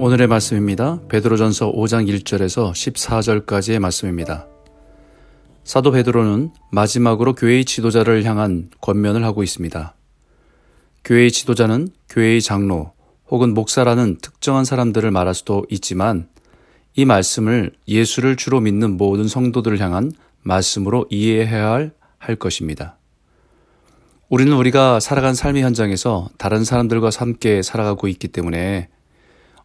오늘의 말씀입니다. 베드로전서 5장 1절에서 14절까지의 말씀입니다. 사도 베드로는 마지막으로 교회의 지도자를 향한 권면을 하고 있습니다. 교회의 지도자는 교회의 장로 혹은 목사라는 특정한 사람들을 말할 수도 있지만 이 말씀을 예수를 주로 믿는 모든 성도들을 향한 말씀으로 이해해야 할, 할 것입니다. 우리는 우리가 살아간 삶의 현장에서 다른 사람들과 함께 살아가고 있기 때문에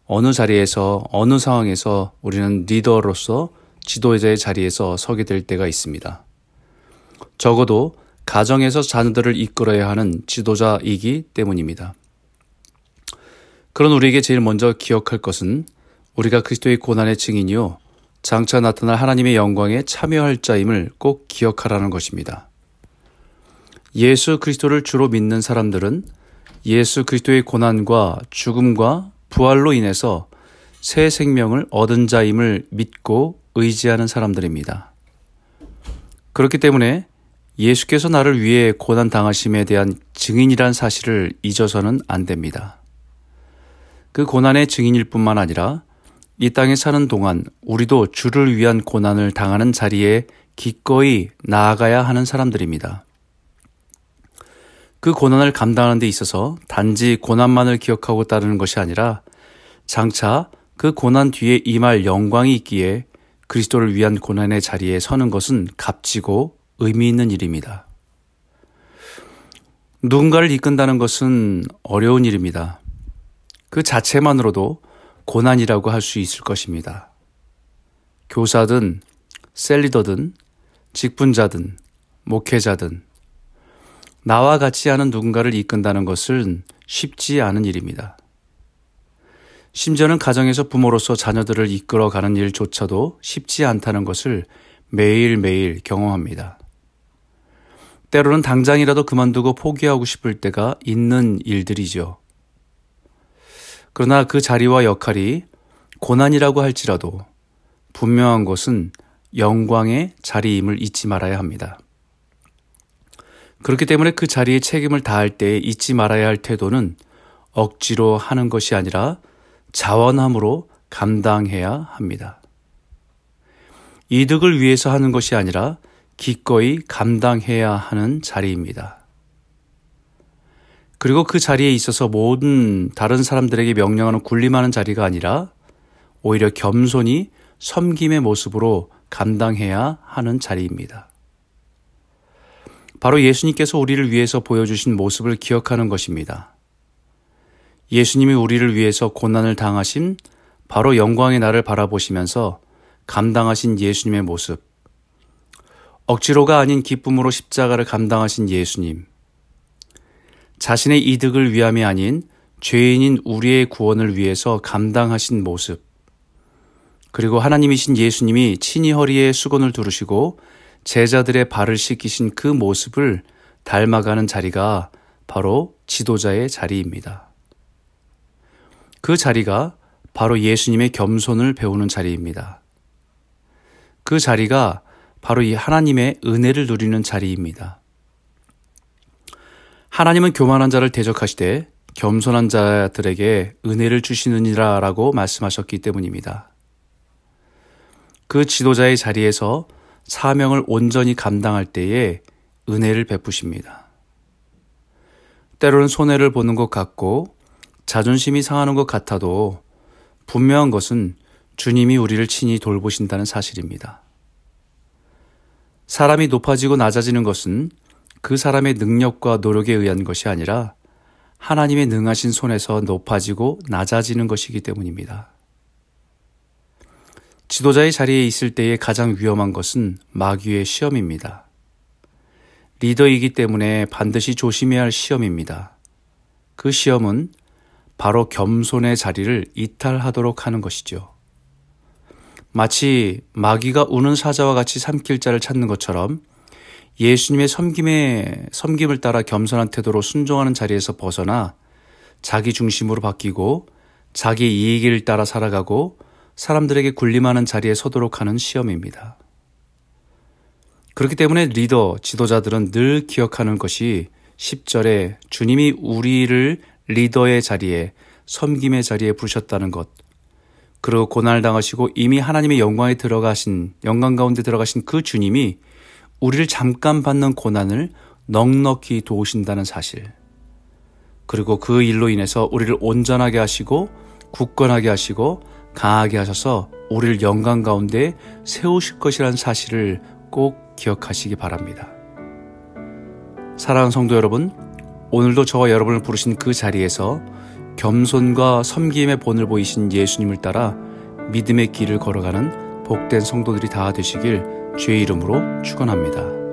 어느 자리에서 어느 상황에서 우리는 리더로서 지도자의 자리에서 서게 될 때가 있습니다. 적어도 가정에서 자녀들을 이끌어야 하는 지도자이기 때문입니다. 그런 우리에게 제일 먼저 기억할 것은 우리가 그리스도의 고난의 증인이요 장차 나타날 하나님의 영광에 참여할 자임을 꼭 기억하라는 것입니다. 예수 그리스도를 주로 믿는 사람들은 예수 그리스도의 고난과 죽음과 부활로 인해서 새 생명을 얻은 자임을 믿고 의지하는 사람들입니다. 그렇기 때문에 예수께서 나를 위해 고난 당하심에 대한 증인이란 사실을 잊어서는 안 됩니다. 그 고난의 증인일 뿐만 아니라 이 땅에 사는 동안 우리도 주를 위한 고난을 당하는 자리에 기꺼이 나아가야 하는 사람들입니다. 그 고난을 감당하는 데 있어서 단지 고난만을 기억하고 따르는 것이 아니라 장차 그 고난 뒤에 임할 영광이 있기에 그리스도를 위한 고난의 자리에 서는 것은 값지고 의미 있는 일입니다. 누군가를 이끈다는 것은 어려운 일입니다. 그 자체만으로도 고난이라고 할 수 있을 것입니다. 교사든, 셀리더든, 직분자든, 목회자든, 나와 같이 하는 누군가를 이끈다는 것은 쉽지 않은 일입니다. 심지어는 가정에서 부모로서 자녀들을 이끌어가는 일조차도 쉽지 않다는 것을 매일매일 경험합니다. 때로는 당장이라도 그만두고 포기하고 싶을 때가 있는 일들이죠. 그러나 그 자리와 역할이 고난이라고 할지라도 분명한 것은 영광의 자리임을 잊지 말아야 합니다. 그렇기 때문에 그 자리에 책임을 다할 때 잊지 말아야 할 태도는 억지로 하는 것이 아니라 자원함으로 감당해야 합니다. 이득을 위해서 하는 것이 아니라 기꺼이 감당해야 하는 자리입니다. 그리고 그 자리에 있어서 모든 다른 사람들에게 명령하는 군림하는 자리가 아니라 오히려 겸손히 섬김의 모습으로 감당해야 하는 자리입니다. 바로 예수님께서 우리를 위해서 보여주신 모습을 기억하는 것입니다. 예수님이 우리를 위해서 고난을 당하신 바로 영광의 날을 바라보시면서 감당하신 예수님의 모습. 억지로가 아닌 기쁨으로 십자가를 감당하신 예수님. 자신의 이득을 위함이 아닌 죄인인 우리의 구원을 위해서 감당하신 모습. 그리고 하나님이신 예수님이 친히 허리에 수건을 두르시고 제자들의 발을 씻기신 그 모습을 닮아가는 자리가 바로 지도자의 자리입니다. 그 자리가 바로 예수님의 겸손을 배우는 자리입니다. 그 자리가 바로 이 하나님의 은혜를 누리는 자리입니다. 하나님은 교만한 자를 대적하시되 겸손한 자들에게 은혜를 주시느니라 라고 말씀하셨기 때문입니다. 그 지도자의 자리에서 사명을 온전히 감당할 때에 은혜를 베푸십니다. 때로는 손해를 보는 것 같고 자존심이 상하는 것 같아도 분명한 것은 주님이 우리를 친히 돌보신다는 사실입니다. 사람이 높아지고 낮아지는 것은 그 사람의 능력과 노력에 의한 것이 아니라 하나님의 능하신 손에서 높아지고 낮아지는 것이기 때문입니다. 지도자의 자리에 있을 때의 가장 위험한 것은 마귀의 시험입니다. 리더이기 때문에 반드시 조심해야 할 시험입니다. 그 시험은 바로 겸손의 자리를 이탈하도록 하는 것이죠. 마치 마귀가 우는 사자와 같이 삼킬 자를 찾는 것처럼 예수님의 섬김에 섬김을 따라 겸손한 태도로 순종하는 자리에서 벗어나 자기 중심으로 바뀌고 자기 이익을 따라 살아가고 사람들에게 군림하는 자리에 서도록 하는 시험입니다. 그렇기 때문에 리더, 지도자들은 늘 기억하는 것이 10절에 주님이 우리를 리더의 자리에, 섬김의 자리에 부르셨다는 것, 그리고 고난을 당하시고 이미 하나님의 영광에 들어가신 영광 가운데 들어가신 그 주님이 우리를 잠깐 받는 고난을 넉넉히 도우신다는 사실. 그리고 그 일로 인해서 우리를 온전하게 하시고 굳건하게 하시고 강하게 하셔서 우리를 영광 가운데 세우실 것이라는 사실을 꼭 기억하시기 바랍니다. 사랑하는 성도 여러분, 오늘도 저와 여러분을 부르신 그 자리에서 겸손과 섬김의 본을 보이신 예수님을 따라 믿음의 길을 걸어가는 복된 성도들이 다 되시길 주의 이름으로 축원합니다.